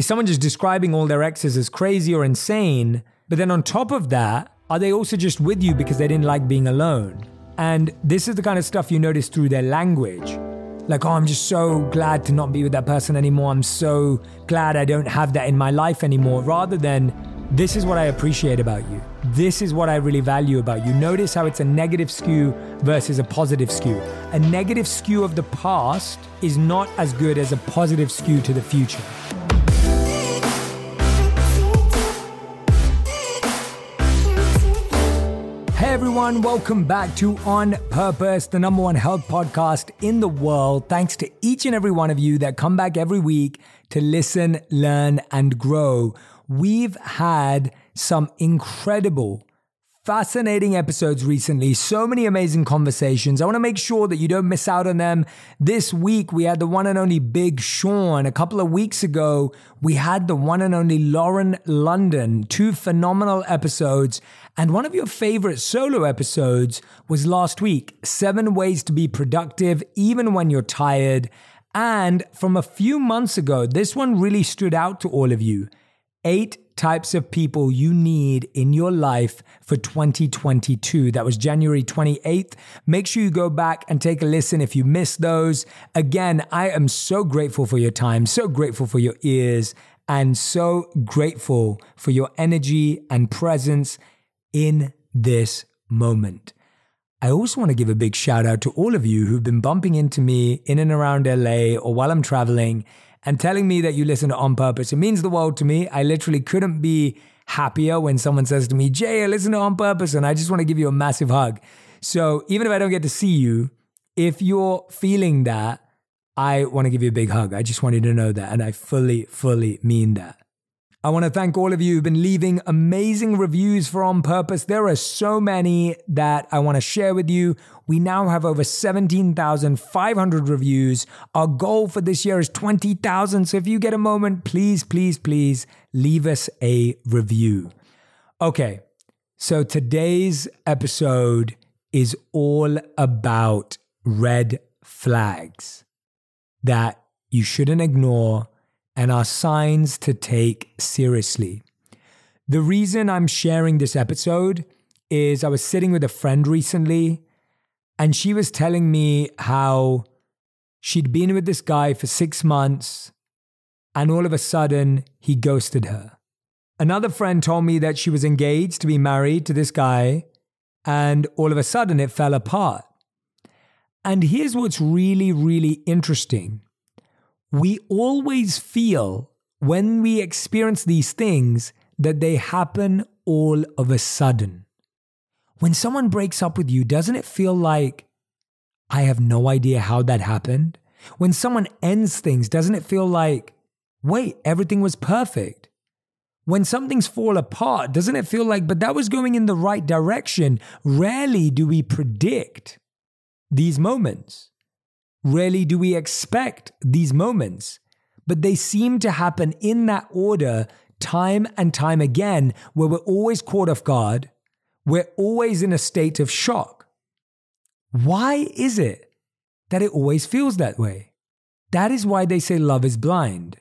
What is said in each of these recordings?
Is someone just describing all their exes as crazy or insane? But then on top of that, are they also just with you because they didn't like being alone? And this is the kind of stuff you notice through their language. Like, oh, I'm just so glad to not be with that person anymore. I'm so glad I don't have that in my life anymore. Rather than, this is what I appreciate about you. This is what I really value about you. Notice how it's a negative skew versus a positive skew. A negative skew of the past is not as good as a positive skew to the future. Everyone, welcome back to On Purpose, the number one health podcast in the world. Thanks to each and every one of you that come back every week to listen, learn, and grow. We've had some incredible fascinating episodes recently. So many amazing conversations. I want to make sure that you don't miss out on them. This week, we had the one and only Big Sean. A couple of weeks ago, we had the one and only Lauren London. Two phenomenal episodes. And one of your favorite solo episodes was last week Seven Ways to Be Productive, even when you're tired. And from a few months ago, this one really stood out to all of you. Eight types of people you need in your life for 2022. That was January 28th. Make sure you go back and take a listen if you missed those. Again, I am so grateful for your time, so grateful for your ears, and so grateful for your energy and presence in this moment. I also want to give a big shout out to all of you who've been bumping into me in and around LA or while I'm traveling and telling me that you listen On Purpose. It means the world to me. I literally couldn't be happier when someone says to me, Jay, I listen to On Purpose, and I just want to give you a massive hug. So even if I don't get to see you, if you're feeling that, I want to give you a big hug. I just want you to know that. And I fully, fully mean that. I want to thank all of you who've been leaving amazing reviews for On Purpose. There are so many that I want to share with you. We now have over 17,500 reviews. Our goal for this year is 20,000. So if you get a moment, please, please, please leave us a review. Okay, so today's episode is all about red flags that you shouldn't ignore and are signs to take seriously. The reason I'm sharing this episode is I was sitting with a friend recently and she was telling me how she'd been with this guy for six months and all of a sudden he ghosted her. Another friend told me that she was engaged to be married to this guy and all of a sudden it fell apart. And here's what's really, really interesting we always feel when we experience these things that they happen all of a sudden. When someone breaks up with you, doesn't it feel like, I have no idea how that happened? When someone ends things, doesn't it feel like, wait, everything was perfect? When something's fall apart, doesn't it feel like, but that was going in the right direction? Rarely do we predict these moments. Rarely do we expect these moments, but they seem to happen in that order time and time again, where we're always caught off guard. We're always in a state of shock. Why is it that it always feels that way? That is why they say love is blind.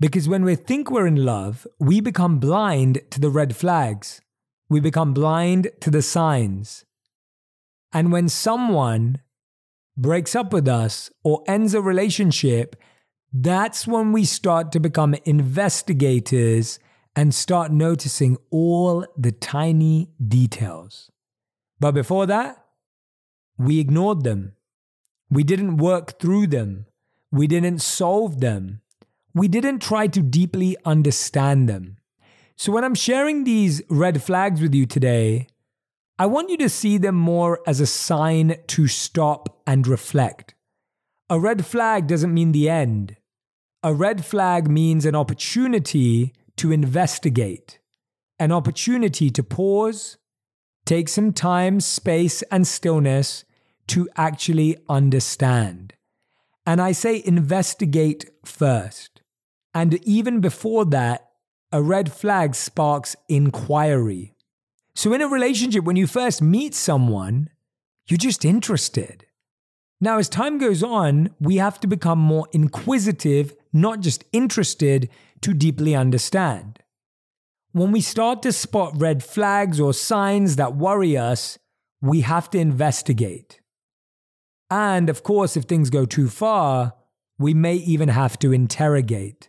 Because when we think we're in love, we become blind to the red flags. We become blind to the signs. And when someone breaks up with us or ends a relationship, that's when we start to become investigators and start noticing all the tiny details. But before that, we ignored them. We didn't work through them. We didn't solve them. We didn't try to deeply understand them. So, when I'm sharing these red flags with you today, I want you to see them more as a sign to stop and reflect. A red flag doesn't mean the end. A red flag means an opportunity to investigate, an opportunity to pause, take some time, space, and stillness to actually understand. And I say investigate first. And even before that, a red flag sparks inquiry. So, in a relationship, when you first meet someone, you're just interested. Now, as time goes on, we have to become more inquisitive, not just interested, to deeply understand. When we start to spot red flags or signs that worry us, we have to investigate. And of course, if things go too far, we may even have to interrogate.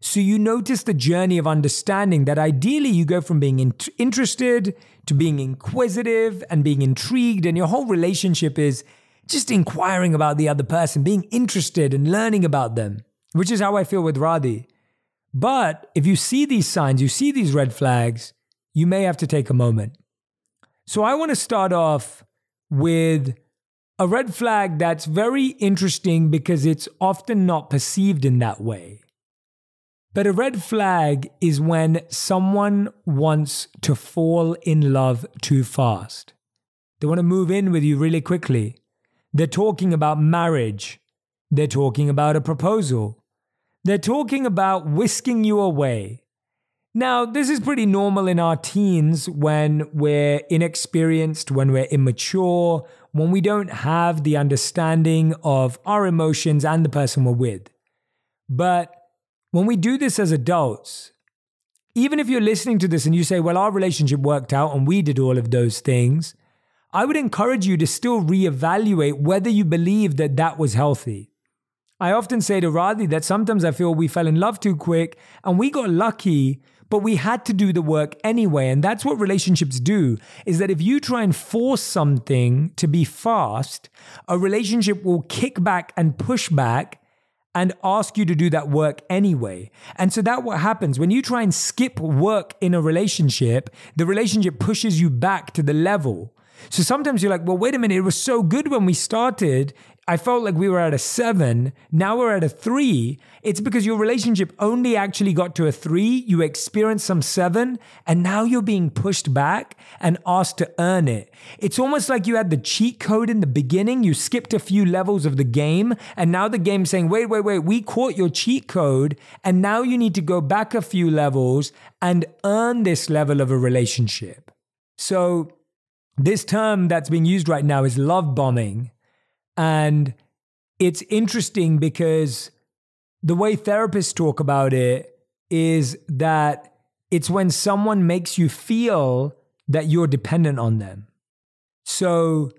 So you notice the journey of understanding that ideally you go from being in- interested to being inquisitive and being intrigued, and your whole relationship is just inquiring about the other person, being interested and learning about them, which is how I feel with Radhi. But if you see these signs, you see these red flags, you may have to take a moment. So I want to start off with a red flag that's very interesting because it's often not perceived in that way. But a red flag is when someone wants to fall in love too fast. They want to move in with you really quickly. They're talking about marriage. They're talking about a proposal. They're talking about whisking you away. Now, this is pretty normal in our teens when we're inexperienced, when we're immature, when we don't have the understanding of our emotions and the person we're with. But when we do this as adults, even if you're listening to this and you say, well, our relationship worked out and we did all of those things, I would encourage you to still reevaluate whether you believe that that was healthy. I often say to Radhi that sometimes I feel we fell in love too quick and we got lucky, but we had to do the work anyway. And that's what relationships do is that if you try and force something to be fast, a relationship will kick back and push back and ask you to do that work anyway. And so that what happens when you try and skip work in a relationship, the relationship pushes you back to the level. So sometimes you're like, well, wait a minute, it was so good when we started. I felt like we were at a seven. Now we're at a three. It's because your relationship only actually got to a three. You experienced some seven, and now you're being pushed back and asked to earn it. It's almost like you had the cheat code in the beginning. You skipped a few levels of the game, and now the game's saying, wait, wait, wait, we caught your cheat code, and now you need to go back a few levels and earn this level of a relationship. So, this term that's being used right now is love bombing. And it's interesting because the way therapists talk about it is that it's when someone makes you feel that you're dependent on them. So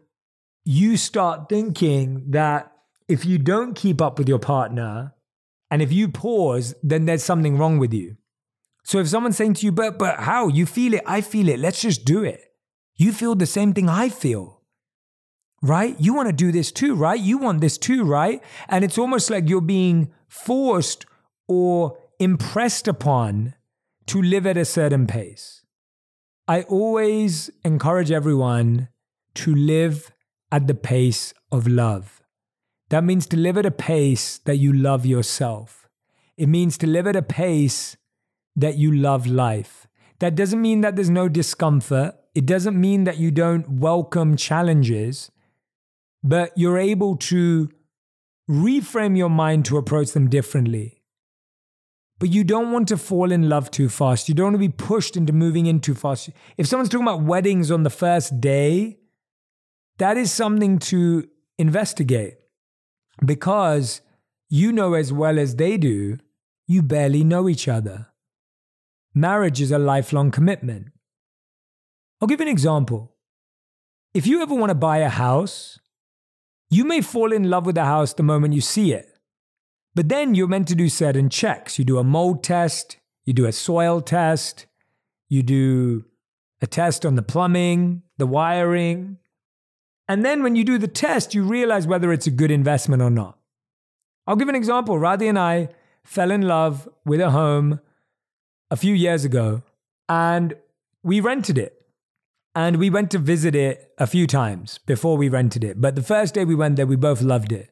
you start thinking that if you don't keep up with your partner and if you pause, then there's something wrong with you. So if someone's saying to you, but but how? You feel it, I feel it, let's just do it. You feel the same thing I feel right? You want to do this too, right? You want this too, right? And it's almost like you're being forced or impressed upon to live at a certain pace. I always encourage everyone to live at the pace of love. That means to live at a pace that you love yourself. It means to live at a pace that you love life. That doesn't mean that there's no discomfort. It doesn't mean that you don't welcome challenges but you're able to reframe your mind to approach them differently. But you don't want to fall in love too fast. You don't want to be pushed into moving in too fast. If someone's talking about weddings on the first day, that is something to investigate because you know as well as they do, you barely know each other. Marriage is a lifelong commitment. I'll give you an example. If you ever want to buy a house, you may fall in love with the house the moment you see it, but then you're meant to do certain checks. You do a mold test, you do a soil test, you do a test on the plumbing, the wiring. And then when you do the test, you realize whether it's a good investment or not. I'll give an example. Radhi and I fell in love with a home a few years ago and we rented it. And we went to visit it a few times before we rented it. But the first day we went there, we both loved it.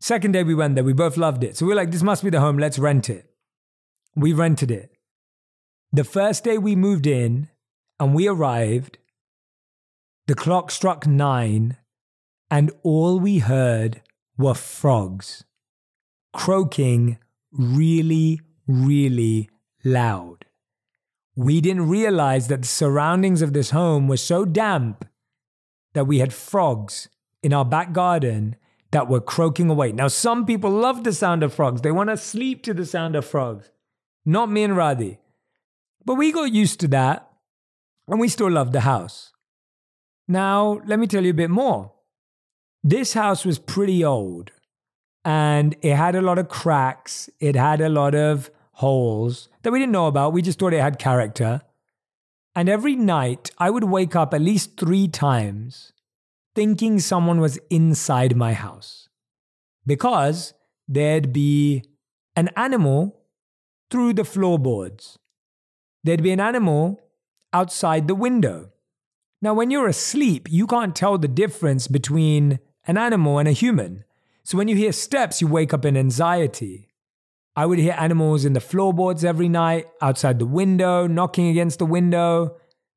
Second day we went there, we both loved it. So we are like, this must be the home, let's rent it. We rented it. The first day we moved in and we arrived, the clock struck nine, and all we heard were frogs croaking really, really loud we didn't realize that the surroundings of this home were so damp that we had frogs in our back garden that were croaking away. Now, some people love the sound of frogs, they want to sleep to the sound of frogs. Not me and Radhi. But we got used to that and we still loved the house. Now, let me tell you a bit more. This house was pretty old and it had a lot of cracks, it had a lot of holes that we didn't know about. We just thought it had character. And every night I would wake up at least three times thinking someone was inside my house because there'd be an animal through the floorboards. There'd be an animal outside the window. Now, when you're asleep, you can't tell the difference between an animal and a human. So when you hear steps, you wake up in anxiety. I would hear animals in the floorboards every night, outside the window, knocking against the window,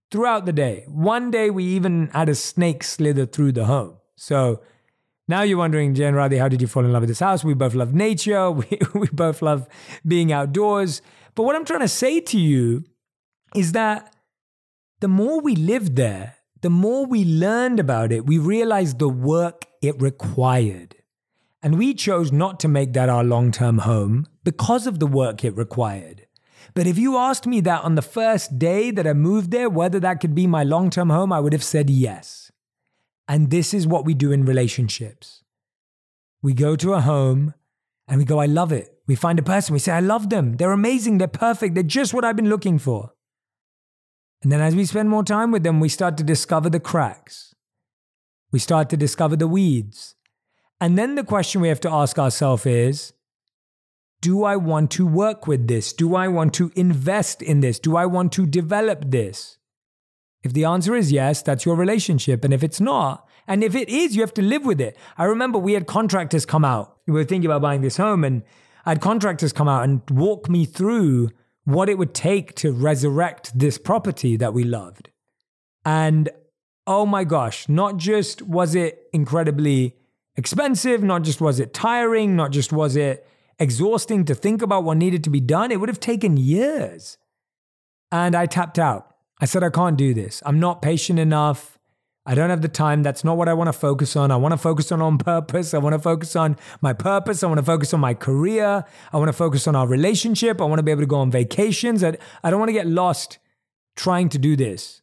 throughout the day. One day we even had a snake slither through the home. So now you're wondering, Jen Radhi, how did you fall in love with this house? We both love nature. We, we both love being outdoors. But what I'm trying to say to you is that the more we lived there, the more we learned about it, we realized the work it required. And we chose not to make that our long term home because of the work it required. But if you asked me that on the first day that I moved there, whether that could be my long term home, I would have said yes. And this is what we do in relationships. We go to a home and we go, I love it. We find a person, we say, I love them. They're amazing. They're perfect. They're just what I've been looking for. And then as we spend more time with them, we start to discover the cracks. We start to discover the weeds. And then the question we have to ask ourselves is Do I want to work with this? Do I want to invest in this? Do I want to develop this? If the answer is yes, that's your relationship. And if it's not, and if it is, you have to live with it. I remember we had contractors come out. We were thinking about buying this home, and I had contractors come out and walk me through what it would take to resurrect this property that we loved. And oh my gosh, not just was it incredibly expensive, not just was it tiring, not just was it exhausting to think about what needed to be done, it would have taken years. And I tapped out. I said, I can't do this. I'm not patient enough. I don't have the time. That's not what I want to focus on. I want to focus on on purpose. I want to focus on my purpose. I want to focus on my career. I want to focus on our relationship. I want to be able to go on vacations. I, I don't want to get lost trying to do this.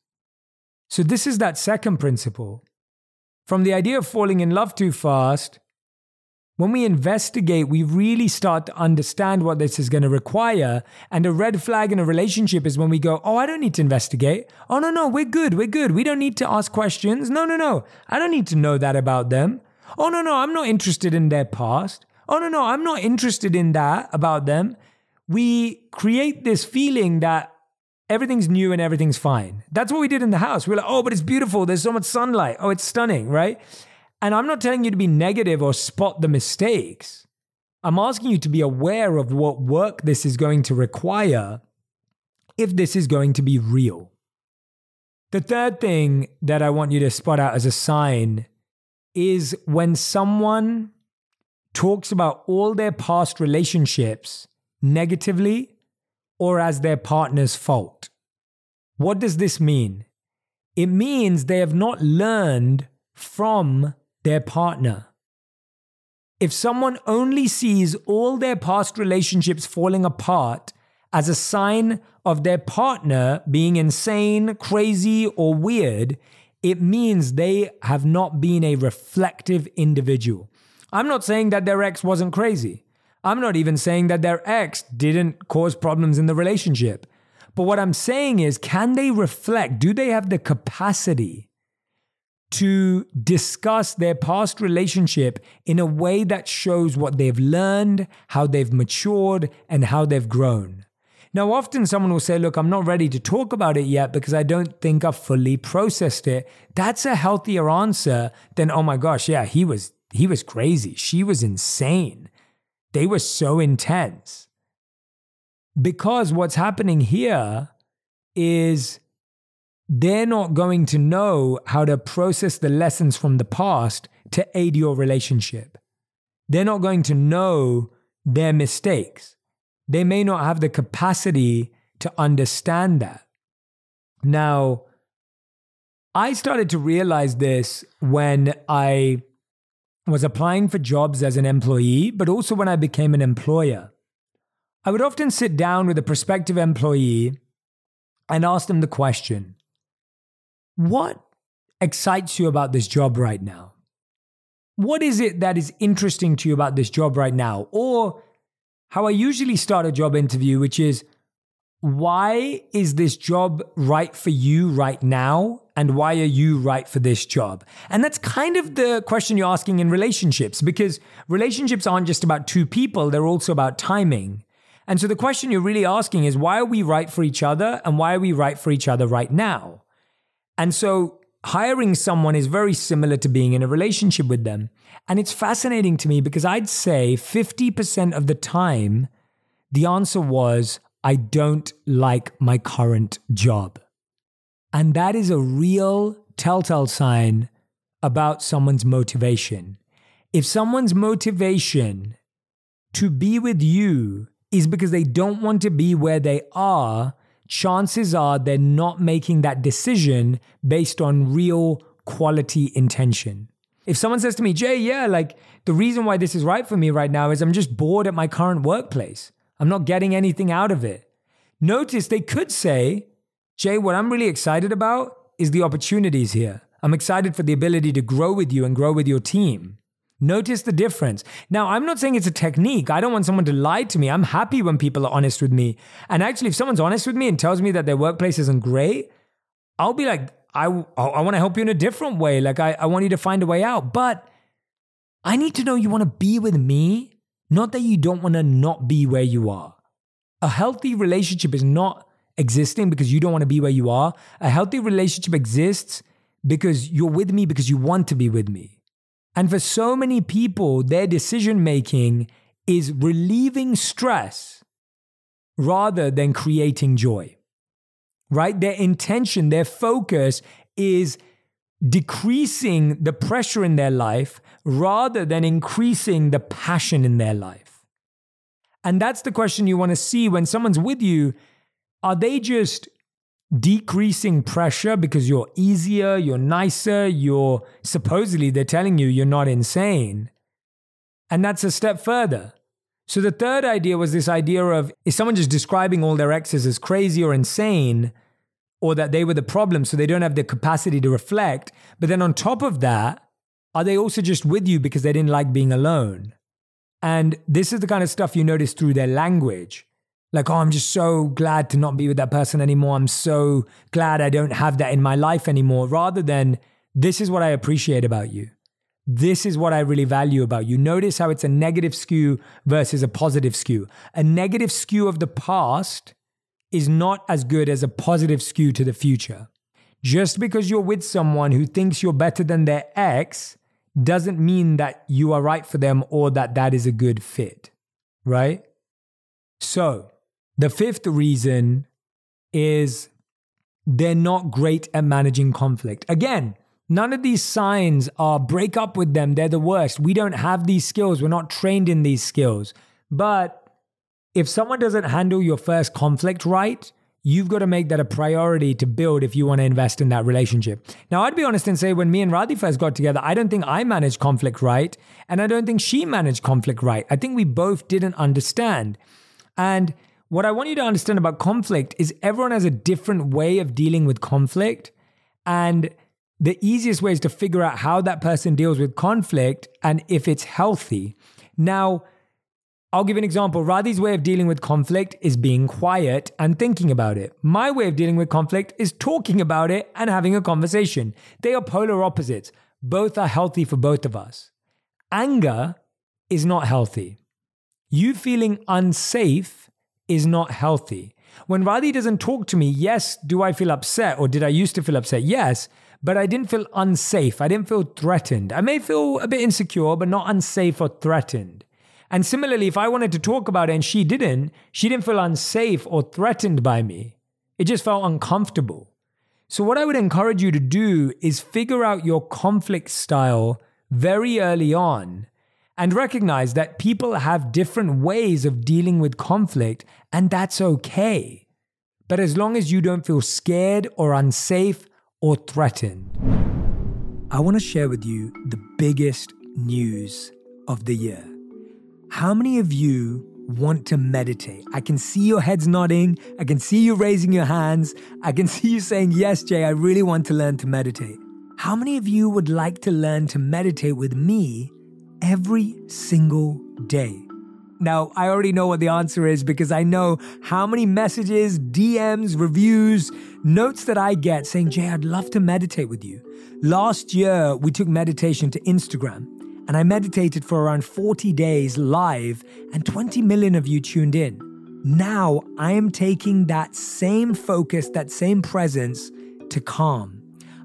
So, this is that second principle. From the idea of falling in love too fast, when we investigate, we really start to understand what this is going to require. And a red flag in a relationship is when we go, Oh, I don't need to investigate. Oh, no, no, we're good. We're good. We don't need to ask questions. No, no, no. I don't need to know that about them. Oh, no, no, I'm not interested in their past. Oh, no, no, I'm not interested in that about them. We create this feeling that everything's new and everything's fine. That's what we did in the house. We we're like, oh, but it's beautiful. There's so much sunlight. Oh, it's stunning, right? And I'm not telling you to be negative or spot the mistakes. I'm asking you to be aware of what work this is going to require if this is going to be real. The third thing that I want you to spot out as a sign is when someone talks about all their past relationships negatively or as their partner's fault. What does this mean? It means they have not learned from their partner. If someone only sees all their past relationships falling apart as a sign of their partner being insane, crazy, or weird, it means they have not been a reflective individual. I'm not saying that their ex wasn't crazy. I'm not even saying that their ex didn't cause problems in the relationship. But what I'm saying is, can they reflect? Do they have the capacity to discuss their past relationship in a way that shows what they've learned, how they've matured, and how they've grown. Now, often someone will say, Look, I'm not ready to talk about it yet because I don't think I've fully processed it. That's a healthier answer than, Oh my gosh, yeah, he was, he was crazy. She was insane. They were so intense. Because what's happening here is they're not going to know how to process the lessons from the past to aid your relationship. They're not going to know their mistakes. They may not have the capacity to understand that. Now, I started to realize this when I was applying for jobs as an employee, but also when I became an employer. I would often sit down with a prospective employee and ask them the question What excites you about this job right now? What is it that is interesting to you about this job right now? Or how I usually start a job interview, which is why is this job right for you right now? And why are you right for this job? And that's kind of the question you're asking in relationships because relationships aren't just about two people, they're also about timing. And so the question you're really asking is why are we right for each other and why are we right for each other right now? And so hiring someone is very similar to being in a relationship with them. And it's fascinating to me because I'd say 50% of the time, the answer was, I don't like my current job. And that is a real telltale sign about someone's motivation. If someone's motivation to be with you is because they don't want to be where they are, chances are they're not making that decision based on real quality intention. If someone says to me, Jay, yeah, like the reason why this is right for me right now is I'm just bored at my current workplace. I'm not getting anything out of it. Notice they could say, Jay, what I'm really excited about is the opportunities here. I'm excited for the ability to grow with you and grow with your team. Notice the difference. Now, I'm not saying it's a technique. I don't want someone to lie to me. I'm happy when people are honest with me. And actually, if someone's honest with me and tells me that their workplace isn't great, I'll be like, I, I want to help you in a different way. Like, I, I want you to find a way out. But I need to know you want to be with me, not that you don't want to not be where you are. A healthy relationship is not existing because you don't want to be where you are. A healthy relationship exists because you're with me because you want to be with me. And for so many people, their decision making is relieving stress rather than creating joy. Right? Their intention, their focus is decreasing the pressure in their life rather than increasing the passion in their life. And that's the question you want to see when someone's with you. Are they just decreasing pressure because you're easier, you're nicer, you're supposedly they're telling you you're not insane? And that's a step further. So the third idea was this idea of is someone just describing all their exes as crazy or insane or that they were the problem so they don't have the capacity to reflect. But then on top of that, are they also just with you because they didn't like being alone? And this is the kind of stuff you notice through their language. Like, oh, I'm just so glad to not be with that person anymore. I'm so glad I don't have that in my life anymore, rather than this is what I appreciate about you. This is what I really value about you. Notice how it's a negative skew versus a positive skew. A negative skew of the past is not as good as a positive skew to the future. Just because you're with someone who thinks you're better than their ex doesn't mean that you are right for them or that that is a good fit, right? So, the fifth reason is they're not great at managing conflict. Again, none of these signs are break up with them, they're the worst. We don't have these skills, we're not trained in these skills. But if someone doesn't handle your first conflict right, you've got to make that a priority to build if you want to invest in that relationship. Now, I'd be honest and say when me and Radhi first got together, I don't think I managed conflict right, and I don't think she managed conflict right. I think we both didn't understand. And what I want you to understand about conflict is everyone has a different way of dealing with conflict. And the easiest way is to figure out how that person deals with conflict and if it's healthy. Now, I'll give an example. Radhi's way of dealing with conflict is being quiet and thinking about it. My way of dealing with conflict is talking about it and having a conversation. They are polar opposites. Both are healthy for both of us. Anger is not healthy. You feeling unsafe is not healthy. When Radhi doesn't talk to me, yes, do I feel upset or did I used to feel upset? Yes, but I didn't feel unsafe. I didn't feel threatened. I may feel a bit insecure, but not unsafe or threatened. And similarly, if I wanted to talk about it and she didn't, she didn't feel unsafe or threatened by me. It just felt uncomfortable. So, what I would encourage you to do is figure out your conflict style very early on and recognize that people have different ways of dealing with conflict, and that's okay. But as long as you don't feel scared or unsafe or threatened, I want to share with you the biggest news of the year. How many of you want to meditate. I can see your heads nodding. I can see you raising your hands. I can see you saying, Yes, Jay, I really want to learn to meditate. How many of you would like to learn to meditate with me every single day? Now, I already know what the answer is because I know how many messages, DMs, reviews, notes that I get saying, Jay, I'd love to meditate with you. Last year, we took meditation to Instagram and I meditated for around 40 days live, and 20 million of you tuned in. Now I am taking that same focus, that same presence to Calm.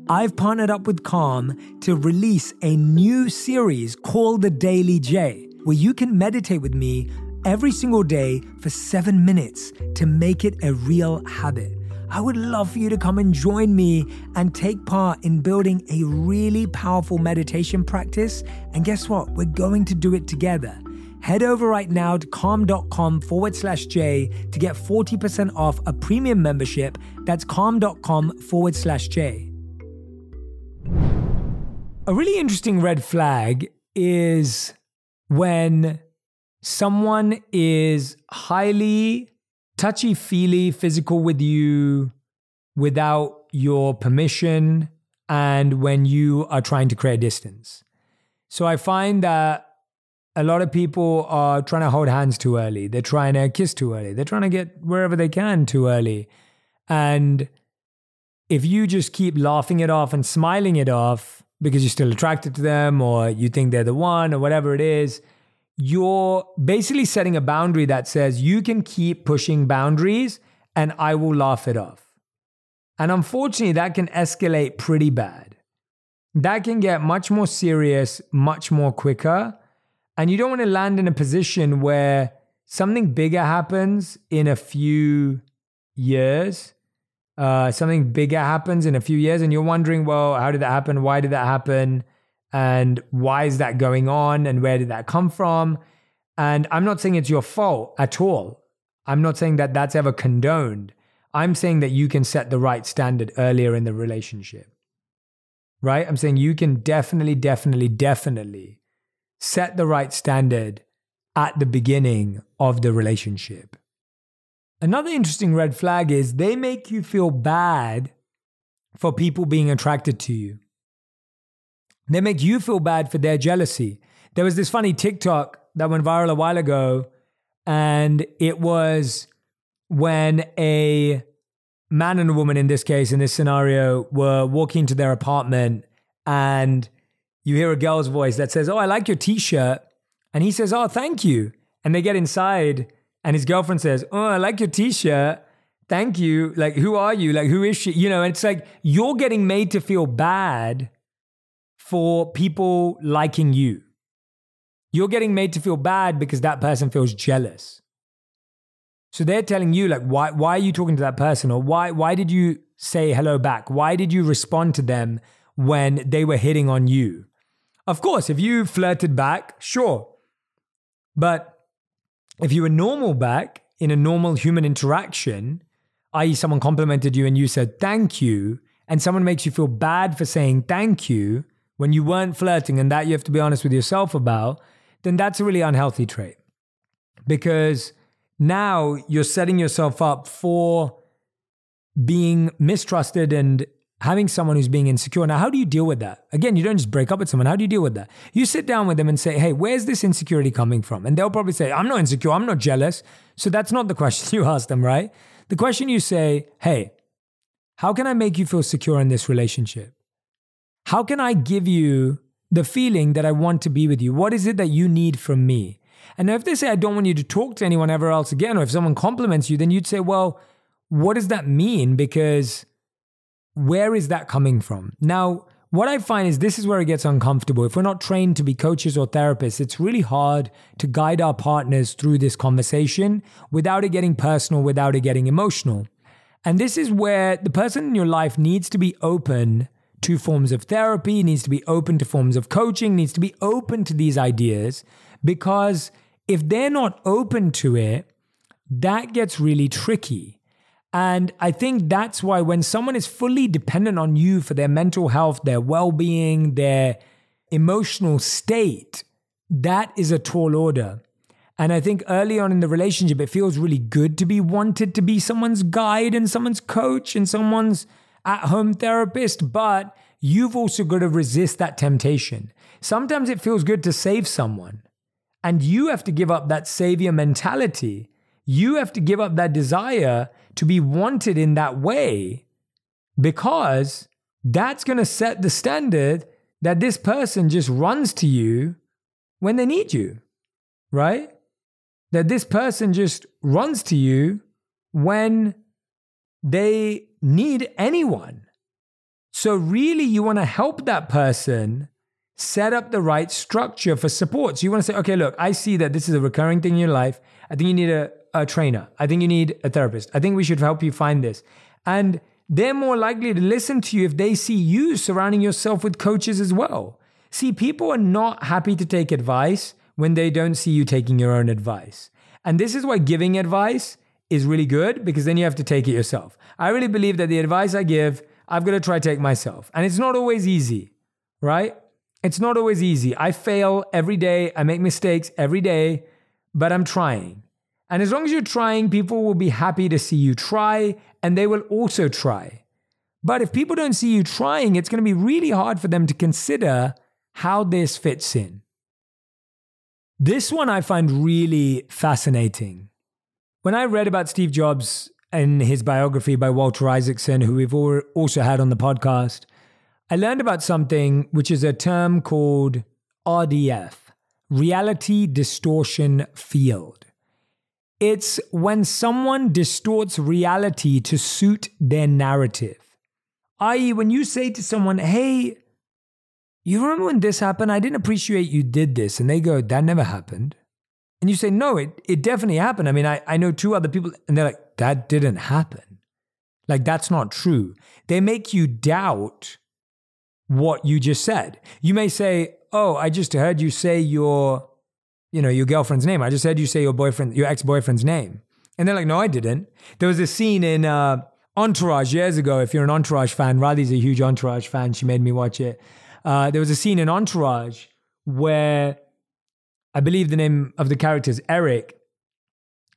I've partnered up with Calm to release a new series called The Daily Jay, where you can meditate with me every single day for seven minutes to make it a real habit. I would love for you to come and join me and take part in building a really powerful meditation practice. And guess what? We're going to do it together. Head over right now to calm.com forward slash Jay to get 40% off a premium membership. That's calm.com forward slash Jay. A really interesting red flag is when someone is highly touchy feely physical with you without your permission and when you are trying to create distance. So I find that a lot of people are trying to hold hands too early. They're trying to kiss too early. They're trying to get wherever they can too early. And if you just keep laughing it off and smiling it off because you're still attracted to them or you think they're the one or whatever it is, you're basically setting a boundary that says you can keep pushing boundaries and I will laugh it off. And unfortunately, that can escalate pretty bad. That can get much more serious, much more quicker. And you don't want to land in a position where something bigger happens in a few years. Uh, something bigger happens in a few years, and you're wondering, well, how did that happen? Why did that happen? and why is that going on and where did that come from? And I'm not saying it's your fault at all. I'm not saying that that's ever condoned. I'm saying that you can set the right standard earlier in the relationship. Right? I'm saying you can definitely, definitely, definitely set the right standard at the beginning of the relationship. Another interesting red flag is they make you feel bad for people being attracted to you. They make you feel bad for their jealousy. There was this funny TikTok that went viral a while ago, and it was when a man and a woman, in this case, in this scenario, were walking to their apartment, and you hear a girl's voice that says, Oh, I like your t shirt. And he says, Oh, thank you. And they get inside, and his girlfriend says, Oh, I like your t shirt. Thank you. Like, who are you? Like, who is she? You know, it's like you're getting made to feel bad for people liking you. You're getting made to feel bad because that person feels jealous. So they're telling you, like, why, why are you talking to that person? Or why, why did you say hello back? Why did you respond to them when they were hitting on you? Of course, if you flirted back, sure. But if you were normal back in a normal human interaction, i.e., someone complimented you and you said thank you, and someone makes you feel bad for saying thank you, when you weren't flirting and that you have to be honest with yourself about, then that's a really unhealthy trait. Because now you're setting yourself up for being mistrusted and having someone who's being insecure. Now, how do you deal with that? Again, you don't just break up with someone. How do you deal with that? You sit down with them and say, hey, where's this insecurity coming from? And they'll probably say, I'm not insecure. I'm not jealous. So that's not the question you ask them, right? The question you say, hey, how can I make you feel secure in this relationship? How can I give you the feeling that I want to be with you? What is it that you need from me? And if they say, I don't want you to talk to anyone ever else again, or if someone compliments you, then you'd say, well, what does that mean? Because where is that coming from? Now, what I find is this is where it gets uncomfortable. If we're not trained to be coaches or therapists, it's really hard to guide our partners through this conversation without it getting personal, without it getting emotional. And this is where the person in your life needs to be open to forms of therapy, needs to be open to forms of coaching, needs to be open to these ideas because if they're not open to it, that gets really tricky. And I think that's why when someone is fully dependent on you for their mental health, their well being, their emotional state, that is a tall order. And I think early on in the relationship, it feels really good to be wanted to be someone's guide and someone's coach and someone's at home therapist. But you've also got to resist that temptation. Sometimes it feels good to save someone. And you have to give up that savior mentality. You have to give up that desire to be wanted in that way because that's going to set the standard that this person just runs to you when they need you, right? That this person just runs to you when they need anyone. So, really, you want to help that person set up the right structure for support. So, you want to say, okay, look, I see that this is a recurring thing in your life. I think you need a, a trainer. I think you need a therapist. I think we should help you find this. And they're more likely to listen to you if they see you surrounding yourself with coaches as well. See, people are not happy to take advice when they don't see you taking your own advice. And this is why giving advice is really good because then you have to take it yourself. I really believe that the advice I give, I've got to try take myself. And it's not always easy, right? It's not always easy. I fail every day, I make mistakes every day, but I'm trying. And as long as you're trying, people will be happy to see you try and they will also try. But if people don't see you trying, it's going to be really hard for them to consider how this fits in. This one I find really fascinating. When I read about Steve Jobs in his biography by Walter Isaacson, who we've also had on the podcast, I learned about something which is a term called RDF, Reality Distortion Field. It's when someone distorts reality to suit their narrative. I.e., when you say to someone, hey, you remember when this happened? I didn't appreciate you did this. And they go, that never happened. And you say, no, it, it definitely happened. I mean, I, I know two other people, and they're like, that didn't happen. Like, that's not true. They make you doubt what you just said. You may say, oh, I just heard you say your you know, your girlfriend's name. I just heard you say your boyfriend, your ex-boyfriend's name. And they're like, no, I didn't. There was a scene in uh, Entourage years ago. If you're an Entourage fan, Radhi's a huge Entourage fan. She made me watch it. Uh, there was a scene in Entourage where I believe the name of the character is Eric,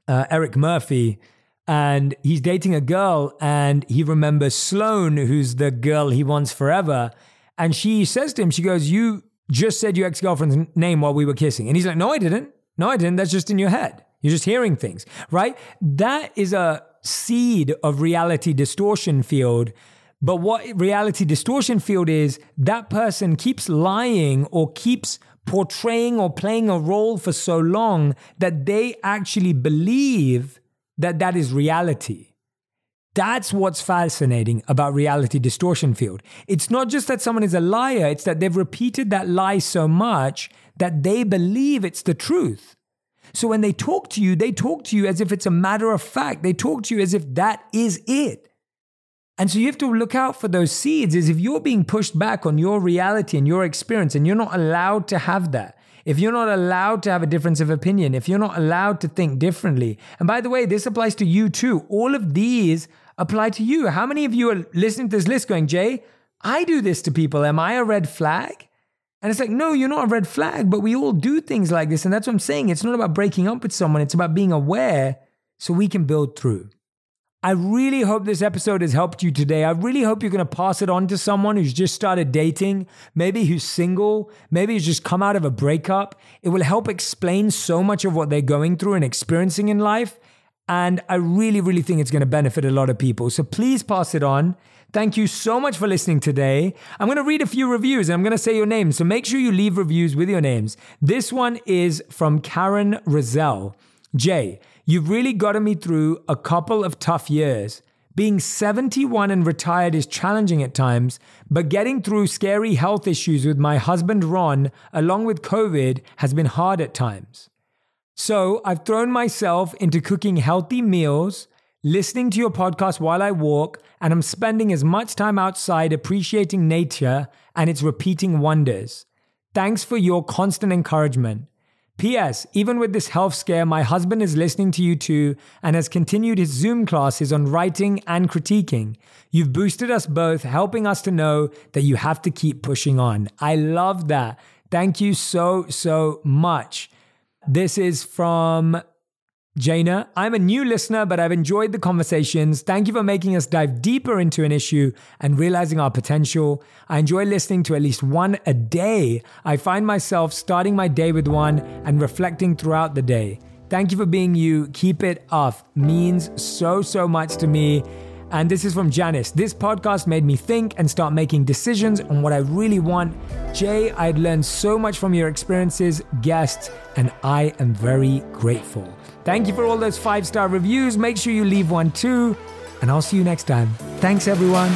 uh, Eric Murphy, and he's dating a girl, and he remembers Sloane, who's the girl he wants forever. And she says to him, she goes, "You just said your ex girlfriend's name while we were kissing. And he's like, No, I didn't. No, I didn't. That's just in your head. You're just hearing things, right? That is a seed of reality distortion field. But what reality distortion field is, that person keeps lying or keeps portraying or playing a role for so long that they actually believe that that is reality. That's what's fascinating about reality distortion field. It's not just that someone is a liar, it's that they've repeated that lie so much that they believe it's the truth. So when they talk to you, they talk to you as if it's a matter of fact. They talk to you as if that is it. And so you have to look out for those seeds is if you're being pushed back on your reality and your experience and you're not allowed to have that. If you're not allowed to have a difference of opinion, if you're not allowed to think differently. And by the way, this applies to you too. All of these apply to you. How many of you are listening to this list going, Jay, I do this to people. Am I a red flag? And it's like, no, you're not a red flag, but we all do things like this. And that's what I'm saying. It's not about breaking up with someone, it's about being aware so we can build through. I really hope this episode has helped you today. I really hope you're going to pass it on to someone who's just started dating, maybe who's single, maybe who's just come out of a breakup. It will help explain so much of what they're going through and experiencing in life. And I really, really think it's going to benefit a lot of people. So please pass it on. Thank you so much for listening today. I'm going to read a few reviews and I'm going to say your names. So make sure you leave reviews with your names. This one is from Karen Rizal. Jay, you've really gotten me through a couple of tough years. Being 71 and retired is challenging at times, but getting through scary health issues with my husband Ron, along with COVID, has been hard at times. So I've thrown myself into cooking healthy meals, listening to your podcast while I walk, and I'm spending as much time outside appreciating nature and its repeating wonders. Thanks for your constant encouragement. P.S. Even with this health scare, my husband is listening to you too and has continued his Zoom classes on writing and critiquing. You've boosted us both, helping us to know that you have to keep pushing on. I love that. Thank you so, so much. This is from Jaina. I'm a new listener, but I've enjoyed the conversations. Thank you for making us dive deeper into an issue and realizing our potential. I enjoy listening to at least one a day. I find myself starting my day with one and reflecting throughout the day. Thank you for being you. Keep it up. Means so, so much to me. And this is from Janice. This podcast made me think and start making decisions on what I really want. Jay, I had learned so much from your experiences, guests, and I am very grateful. Thank you for all those five star reviews. Make sure you leave one too. And I'll see you next time. Thanks, everyone.